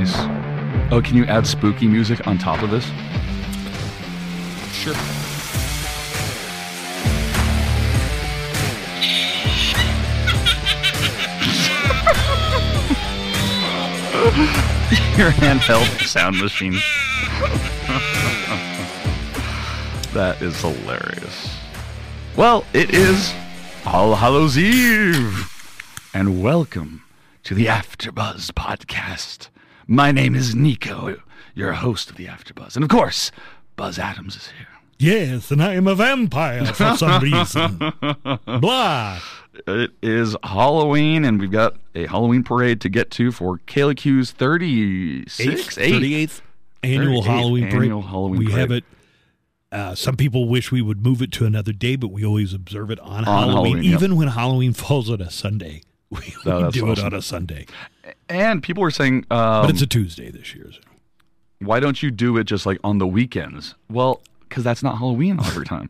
Nice. Oh, can you add spooky music on top of this? Sure. Your handheld sound machine. that is hilarious. Well, it is All Hallows Eve, and welcome to the AfterBuzz podcast. My name is Nico, your host of the AfterBuzz, and of course, Buzz Adams is here. Yes, and I am a vampire for some reason. Blah. It is Halloween, and we've got a Halloween parade to get to for KLAQ's 36, 8th 38th annual 38th Halloween parade. annual Halloween we parade. have it. Uh, some people wish we would move it to another day, but we always observe it on, Halloween, Halloween, yep. even when Halloween falls on a Sunday. We, we that's do it on a Sunday, And people were saying, um, but it's a Tuesday this year. So. why don't you do it just like on the weekends? Well, because that's not Halloween every time.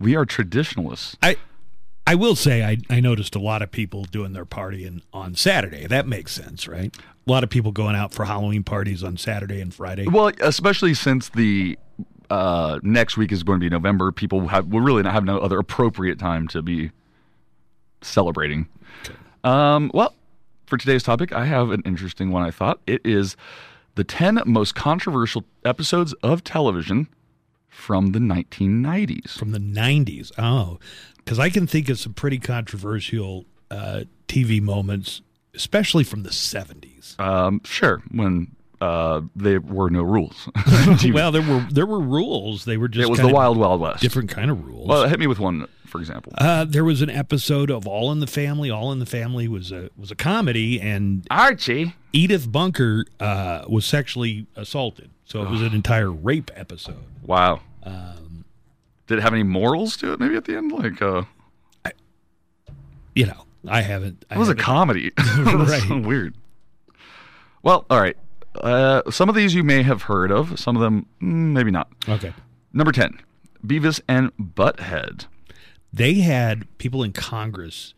we are traditionalists. I I will say I, I noticed a lot of people doing their partying on Saturday. That makes sense, right? A lot of people going out for Halloween parties on Saturday and Friday. Well, especially since the uh, next week is going to be November, people have will really not have no other appropriate time to be celebrating. Um, well, for today's topic, I have an interesting one. I thought it is the ten most controversial episodes of television from the 1990s. from the 90s. Oh, because I can think of some pretty controversial uh, TV moments, especially from the 70s. Um, sure, when uh, there were no rules. well, there were there were rules. They were just it was the Wild Wild West. different kind of rules. Well, hit me with one, for example. uh, there was an episode of All in the Family. All in the Family was a was a comedy, and Archie. Edith Bunker uh, was sexually assaulted. So it was an entire rape episode. Wow. Um, Did it have any morals to it? Maybe at the end, like uh, you know, I haven't. I it was a haven't- comedy. That's Right. so weird. Well, all right. Uh, some of these you may have heard of. Some of them, mm, maybe not. Okay. Number ten, Beavis and Butthead. They had people in Congress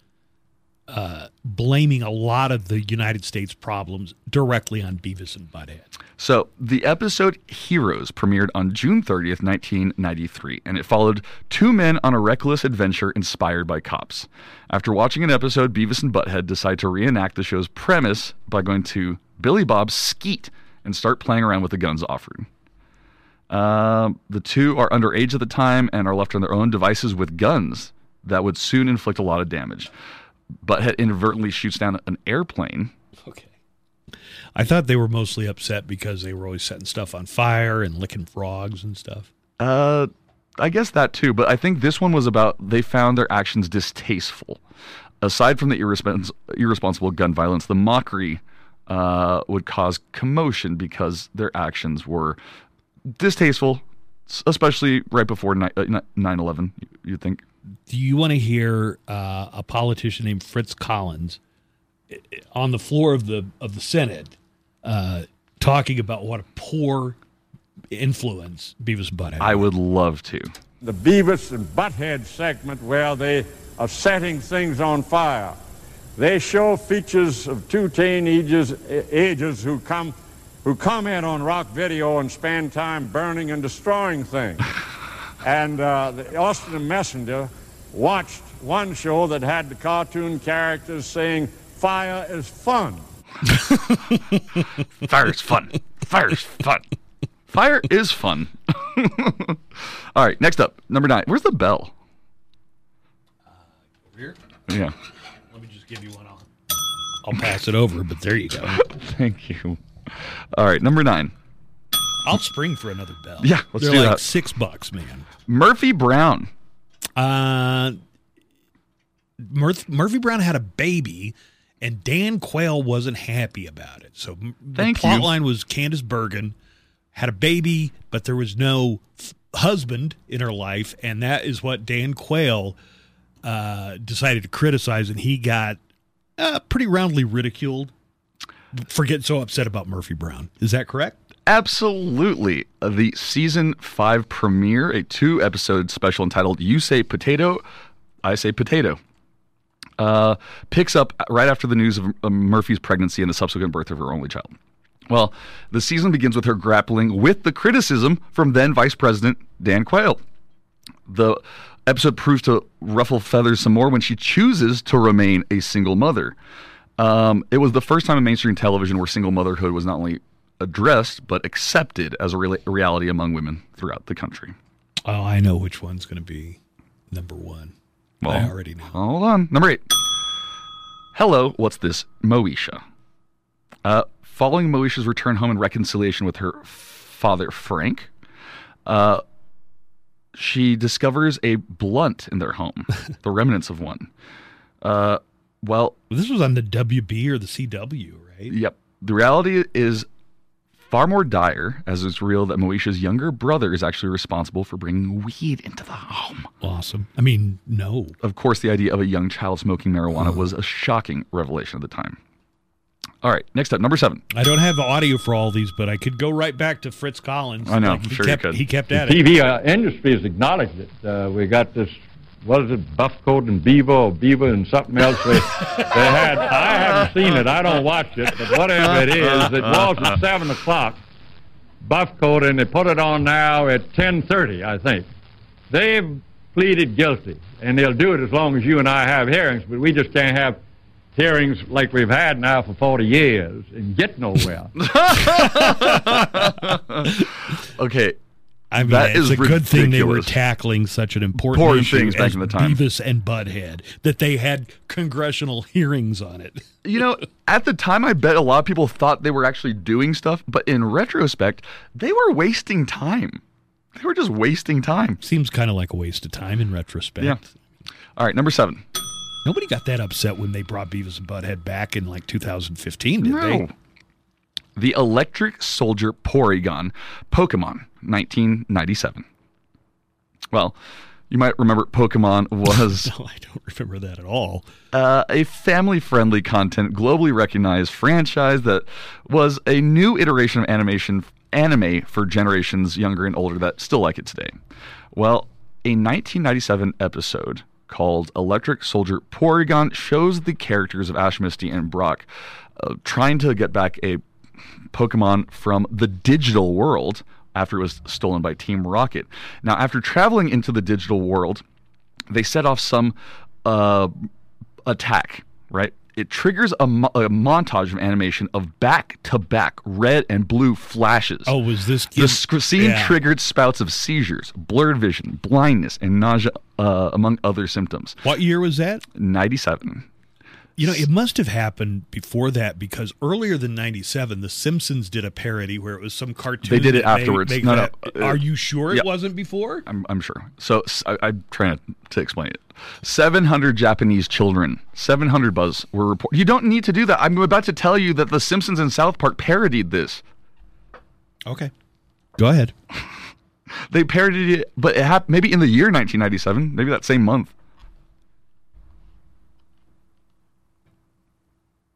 uh, blaming a lot of the United States problems directly on Beavis and Butthead. So the episode Heroes premiered on June 30th, 1993, and it followed two men on a reckless adventure inspired by cops. After watching an episode, Beavis and Butthead decide to reenact the show's premise by going to Billy Bob's Skeet and start playing around with the guns offered. Um, the two are underage at the time and are left on their own devices with guns that would soon inflict a lot of damage. Butthead inadvertently shoots down an airplane Okay. I thought they were mostly upset because they were always setting stuff on fire and licking frogs and stuff. Uh, I guess that too, but I think this one was about they found their actions distasteful. Aside from the irrespons- irresponsible gun violence, the mockery uh, would cause commotion because their actions were distasteful, especially right before ni- uh, 9/11. you'd think? Do you want to hear uh, a politician named Fritz Hollings on the floor of the of the Senate uh, talking about what a poor influence Beavis and Butthead? I would love to. the Beavis and Butthead segment where they are setting things on fire. They show features of two teenagers ages who come who comment on rock video and spend time burning and destroying things. and uh, the Austin Messenger watched one show that had the cartoon characters saying, "Fire is fun." Fire is fun. Fire is fun. Fire is fun. All right, next up, number nine. Where's the bell? Here? Yeah. Let me just give you one. I'll, I'll pass it over, but there you go. Thank you. All right, number nine. I'll spring for another bell. Yeah, let's They're do like that. six bucks, man. Murphy Brown. Uh, Murph, Murphy Brown had a baby, and Dan Quayle wasn't happy about it. So m- the Thank plot you. line was Candice Bergen had a baby, but there was no f- husband in her life, and that is what Dan Quayle uh, decided to criticize, and he got uh, pretty roundly ridiculed for getting so upset about Murphy Brown. Is that correct? Absolutely. Uh, The season five premiere, a two episode special entitled You Say Potato, I Say Potato, uh, picks up right after the news of Murphy's pregnancy and the subsequent birth of her only child. Well, the season begins with her grappling with the criticism from then Vice President Dan Quayle. The episode proves to ruffle feathers some more when she chooses to remain a single mother. Um, it was the first time in mainstream television where single motherhood was not only addressed but accepted as a real- reality among women throughout the country. Oh, I know which one's going to be number one. I already know. Hold on. Number eight. Hello, what's this? Moesha. Uh, following Moesha's return home and reconciliation with her father, Frank, uh, she discovers a blunt in their home, the remnants of one. Uh, well, This was on the WB or the CW, right? Yep. The reality is far more dire as it's real that Moesha's younger brother is actually responsible for bringing weed into the home. Awesome. I mean, no. Of course, the idea of a young child smoking marijuana was a shocking revelation at the time. All right, next up, number seven. I don't have the audio for all these, but I could go right back to Fritz Hollings. I know, Like, I'm he sure you kept, could. He kept at The it. TV uh, industry has acknowledged it. Uh, we got this, what is it, Buff Coat and Beaver or Beaver and something else. They, they had, I haven't seen it. I don't watch it, but whatever it is, it was at 7 o'clock, Buff Coat, and they put it on now at 10.30, I think. They've pleaded guilty, and they'll do it as long as you and I have hearings, but we just can't have hearings like we've had now for 40 years and get nowhere. Okay, I mean, That it's is a good thing they were tackling such an important, Important issue things back as in the time. Beavis and Butthead that they had congressional hearings on it. you know, at the time, I bet a lot of people thought they were actually doing stuff, but in retrospect, they were wasting time. They were just wasting time. Seems kind of like a waste of time in retrospect. Yeah. All right, number seven. Nobody got that upset when they brought Beavis and Butthead back in like 2015, did No. they? The Electric Soldier Porygon Pokemon, 1997. Well, you might remember Pokemon was No, I don't remember that at all. uh, a family friendly content, globally recognized franchise that was a new iteration of animation anime for generations younger and older that still like it today. Well, a 1997 episode called Electric Soldier Porygon shows the characters of Ash, Misty, and Brock uh, trying to get back a Pokemon from the digital world after it was stolen by Team Rocket. Now, after traveling into the digital world, they set off some uh, attack, right? It triggers a, mo- a montage of animation of back to back red and blue flashes. Oh, was this The sc- scene Yeah. triggered spouts of seizures, blurred vision, blindness, and nausea, uh, among other symptoms. What year was that? 97. You know, it must have happened before that because earlier than '97, The Simpsons did a parody where it was some cartoon. They did it that made- afterwards. made No, no, Are you sure yeah. it wasn't before? I'm, I'm sure. So I, am trying to, to explain it. 700 Japanese children, 700 buzz were reported. You don't need to do that. I'm about to tell you that The Simpsons and South Park parodied this. Okay, go ahead. They parodied it, but it happened maybe in the year 1997, maybe that same month.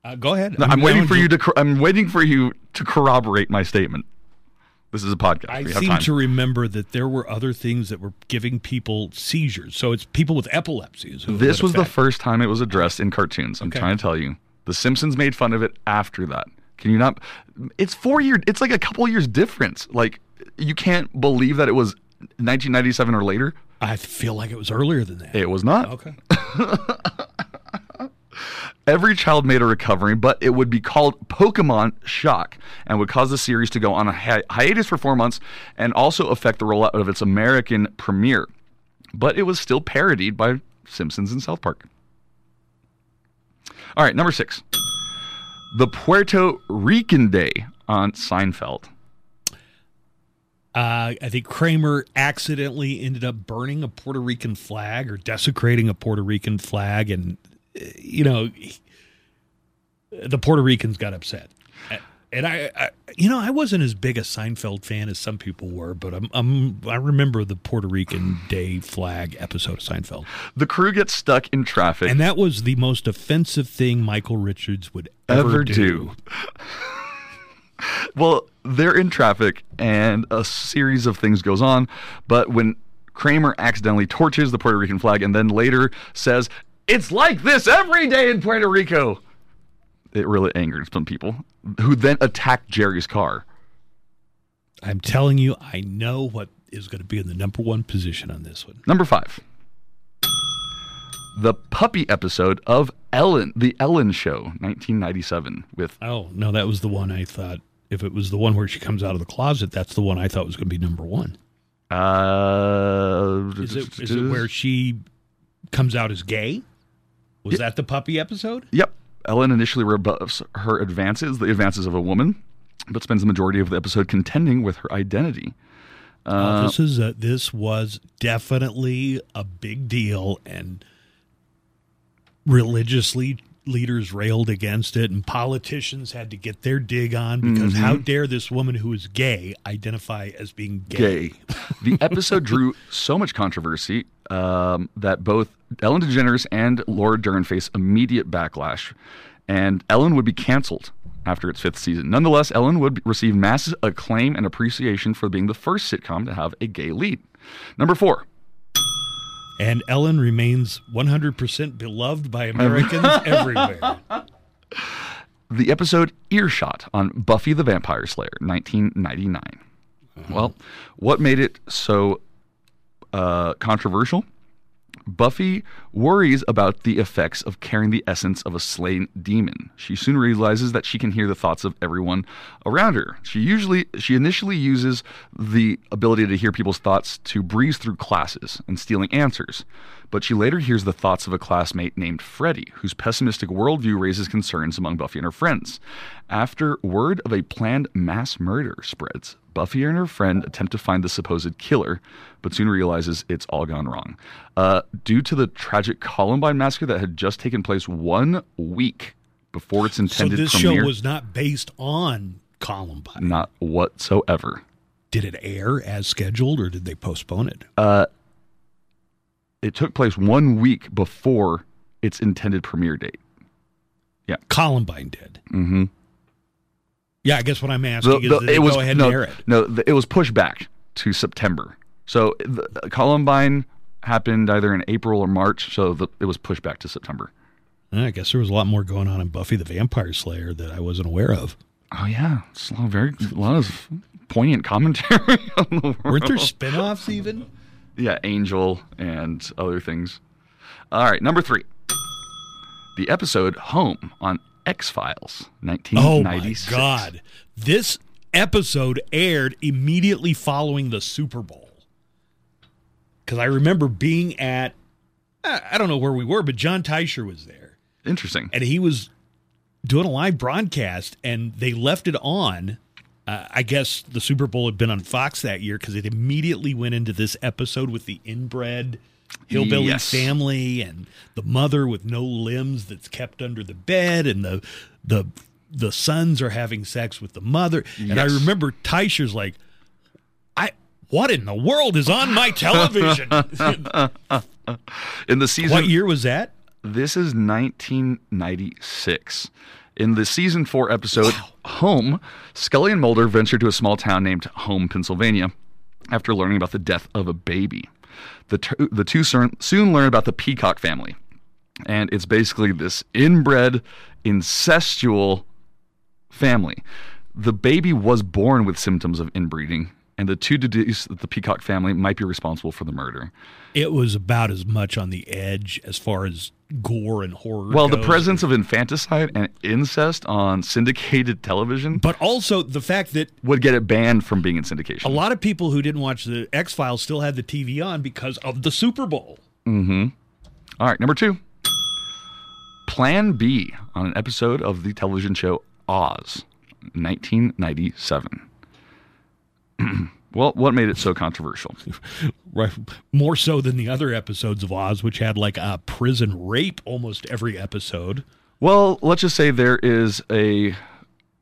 Uh, go ahead. No, I'm, waiting for you to. I'm waiting for you to corroborate my statement. This is a podcast. I seem time. to remember that there were other things that were giving people seizures. So it's people with epilepsies. This was the first time it was addressed in cartoons. I'm Okay. trying to tell you. The Simpsons made fun of it after that. Can you not? It's four years. It's like a couple years difference. Like you can't believe that it was 1997 or later. I feel like it was earlier than that. It was not. okay. Every child made a recovery, but it would be called Pokemon Shock and would cause the series to go on a hi- hiatus for four months and also affect the rollout of its American premiere. But it was still parodied by Simpsons and South Park. All right, number six. The Puerto Rican Day on Seinfeld. Uh, I think Kramer accidentally ended up burning a Puerto Rican flag or desecrating a Puerto Rican flag, and you know, the Puerto Ricans got upset. And I, I, you know, I wasn't as big a Seinfeld fan as some people were, but I'm, I'm I remember the Puerto Rican Day flag episode of Seinfeld, The crew gets stuck in traffic. and that was the most offensive thing Michael Richards would ever, ever do. do. well, they're in traffic and a series of things goes on, but when Kramer accidentally torches the Puerto Rican flag and then later says, "It's like this every day in Puerto Rico." It really angered some people who then attacked Jerry's car. I'm telling you, I know what is going to be in the number one position on this one. Number 5. The puppy episode of Ellen, The Ellen Show, 1997 with Oh no, that was the one I thought. If it was the one where she comes out of the closet, that's the one I thought was going to be number one. uh Is it is it where she comes out as gay? Was that the puppy episode? Yep. Ellen initially rebuffs her advances, the advances of a woman, but spends the majority of the episode contending with her identity. Oh, this is a, this was definitely a big deal, and religiously leaders railed against it, and politicians had to get their dig on because how dare this woman who is gay identify as being gay? Gay. the episode drew so much controversy um, that both Ellen DeGeneres and Laura Dern face immediate backlash, and Ellen would be canceled after its fifth season. Nonetheless, Ellen would receive massive acclaim and appreciation for being the first sitcom to have a gay lead. Number four. And Ellen remains 100% beloved by Americans everywhere. the episode Earshot on Buffy the Vampire Slayer, 1999. Well, what made it so uh, controversial? Buffy worries about the effects of carrying the essence of a slain demon. She soon realizes that she can hear the thoughts of everyone around her. She usually she initially uses the ability to hear people's thoughts to breeze through classes and stealing answers. But she later hears the thoughts of a classmate named Freddie, whose pessimistic worldview raises concerns among Buffy and her friends. After word of a planned mass murder spreads, Buffy and her friend attempt to find the supposed killer, but soon realizes it's all gone wrong. Uh, due to the tragic Columbine massacre that had just taken place one week before its intended So this premiere, show was not based on Columbine. not whatsoever. Did it air as scheduled or did they postpone it? It took place one week before its intended premiere date. Yeah, Columbine did. Mm-hmm. Yeah, I guess what I'm asking the- is did it was go ahead no, and air it? no, the, it was pushed back to September. So the, Columbine happened either in April or March, so the, it was pushed back to September. I guess there was a lot more going on in Buffy the Vampire Slayer that I wasn't aware of. Oh yeah, it's a lot of very a lot of poignant commentary on the world. Weren't there spin-offs even? Yeah, Angel and other things. All right, number three, the episode "Home" on X Files, Oh nineteen my god. This episode aired immediately following the Super Bowl. Cuz I remember being at I I don't know where we were, but John Teicher was there. Interesting. and he was doing a live broadcast and they left it on uh, i guess the super bowl had been on fox that year because it immediately went into this episode with the inbred hillbilly Yes. family and the mother with no limbs that's kept under the bed and the the the sons are having sex with the mother and i Yes. remember teicher's like i what in the world is on my television In the season, what year was that This is 1996. In the season four episode Home, Scully and Mulder venture to a small town named Home, Pennsylvania, after learning about the death of a baby. The, t- the two soon soon learn about the Peacock family, and it's basically this inbred, incestual family. The baby was born with symptoms of inbreeding, and the two deduce that the Peacock family might be responsible for the murder. it was about as much on the edge as far as gore and horror. Well, the presence of infanticide and incest on syndicated television but also the fact that would get it banned from being in syndication. a lot of people who didn't watch the X Files still had the TV on because of the Super Bowl. Mm-hmm. All right, number two. Plan B on an episode of the television show Oz, 1997. well, what made it so controversial? Right, more so than the other episodes of Oz, which had like a prison rape almost every episode. Well, let's just say there is a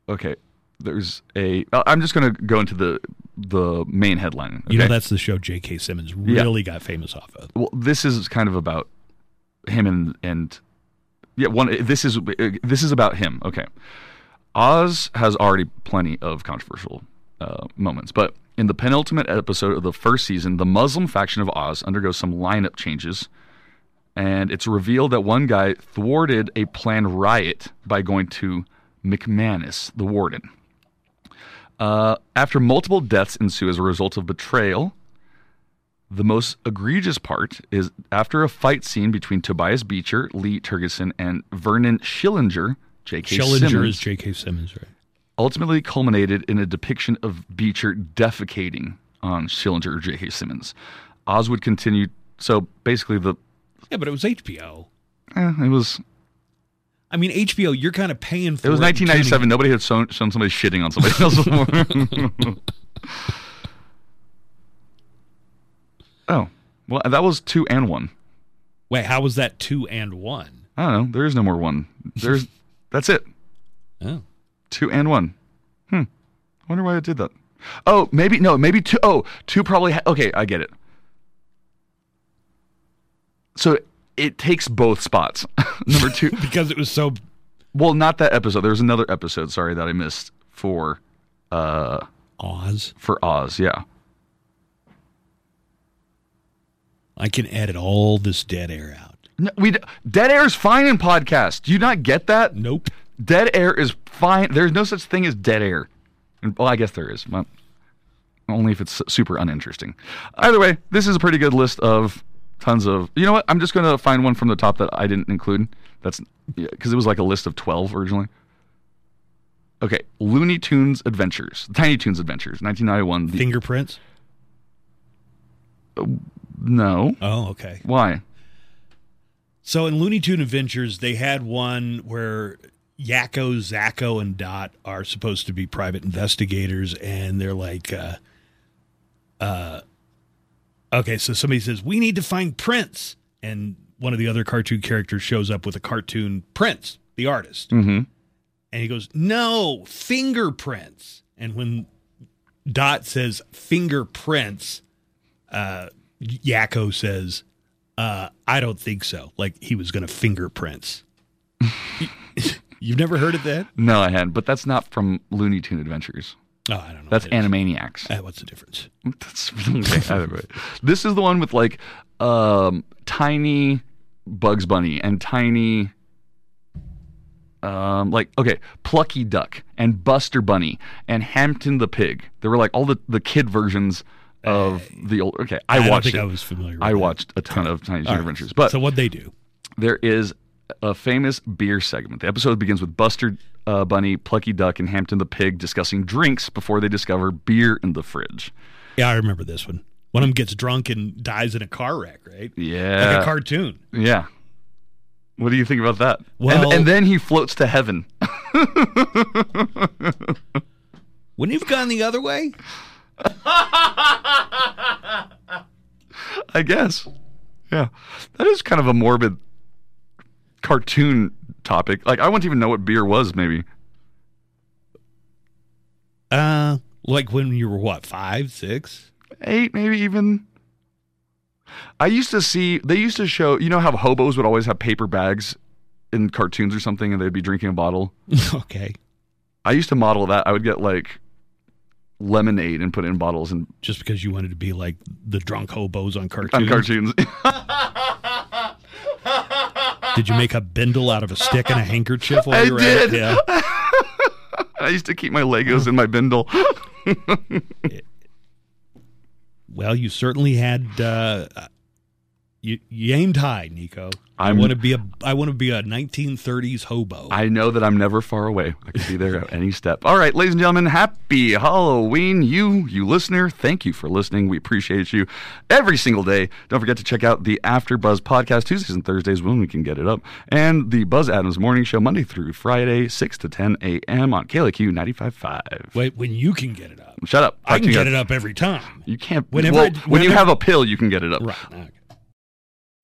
okay. There's a. I'm just going to go into the the main headline. You know, that's the show J.K. Simmons really got famous off of. well, this is kind of about him and and yeah, one. This is this is about him. Okay, Oz has already plenty of controversial uh, moments, but in the penultimate episode of the first season, the Muslim faction of Oz undergoes some lineup changes, and it's revealed that one guy thwarted a planned riot by going to McManus, the warden. Uh, after multiple deaths ensue as a result of betrayal, the most egregious part is after a fight scene between Tobias Beecher, Lee Tergesen, and Vernon Schillinger, J.K. Schillinger Simmons, is J.K. Simmons, right? Ultimately culminated in a depiction of Beecher defecating on Schillinger or J.K. Simmons. Oz would continue. So basically, the Yeah, but it was HBO. eh, it was I mean, HBO, you're kind of paying for it was and tuning 1997. Nobody had shown, shown somebody shitting on somebody else before. oh well, that was two and one. Wait, how was that two and one? I don't know. There is no more one. There's that's it. Oh. Two and one. Hmm. I wonder why it did that. Oh, maybe no, maybe two. Oh, two probably. Ha- okay, I get it. So it takes both spots. Number two. Because it was so. well, not that episode. There was another episode. Sorry that I missed for uh Oz. for Oz. Yeah. I can edit all this dead air out. No, we dead air is fine in podcast. Do you not get that? Nope. Dead air is fine. There's no such thing as dead air. Well, I guess there is. Well, only if it's super uninteresting. Either way, this is a pretty good list of tons of. You know what? I'm just going to find one from the top that I didn't include. That's because it was like a list of 12 originally. Okay, Looney Tunes Adventures, Tiny Toons Adventures, 1991. The, Fingerprints. Uh, no, Oh, okay. why? So in Looney Tune Adventures, they had one where Yakko, Zacko, and Dot are supposed to be private investigators, and they're like, uh, uh, okay, so somebody says, We need to find Prince. And one of the other cartoon characters shows up with a cartoon Prince, the artist. Mm-hmm. And he goes, No, fingerprints. And when Dot says fingerprints, uh, Yakko says, uh, I don't think so. Like he was going to fingerprints. You've never heard of that? No, I hadn't, but that's not from Looney Tune Adventures. Oh, I don't know. That's. Animaniacs. Uh, what's the difference? That's okay, either way. This is the one with like um, tiny Bugs Bunny and tiny um like okay plucky duck and buster bunny and hampton the pig there were like all the the kid versions of the old okay i, don't watched I was familiar. With i that. watched a ton of tiny All right. adventures but so what they do? there is a famous beer segment. The episode begins with Buster uh, Bunny, Plucky Duck, and Hampton the Pig discussing drinks before they discover beer in the fridge. Yeah, I remember this one. One of them gets drunk and dies in a car wreck, right? Yeah. Like a cartoon. Yeah. What do you think about that? Well- and, and then he floats to heaven. Wouldn't have gone the other way? I guess. Yeah. That is kind of a morbid cartoon topic. Like I wouldn't even know what beer was, maybe. Uh, like when you were what, five, six? Eight, maybe even. I used to see they used to show you know how hobos would always have paper bags in cartoons or something and they'd be drinking a bottle. okay. I used to model that. I would get like lemonade and put it in bottles and Just because you wanted to be like the drunk hobos on cartoons. on cartoons. Did you make a bindle out of a stick and a handkerchief while I you were at it? did. Yeah. I used to keep my Legos in my bindle. Well, you certainly had uh, you, you aimed high, Nico. I want to be a I want to be a 1930s hobo. I know that I'm never far away. I could be there at any step. All right, ladies and gentlemen, happy Halloween. You, you listener, thank you for listening. We appreciate you every single day. Don't forget to check out the After Buzz podcast Tuesdays and Thursdays when we can get it up, and the Buzz Adams Morning Show Monday through Friday, 6 to 10 a.m. on KLAQ 95.5. Wait, when you can get it up, Shut up. I Talk to can get it up every time. You can't. Whenever well, I- when you have a pill, you can get it up. Right. Okay.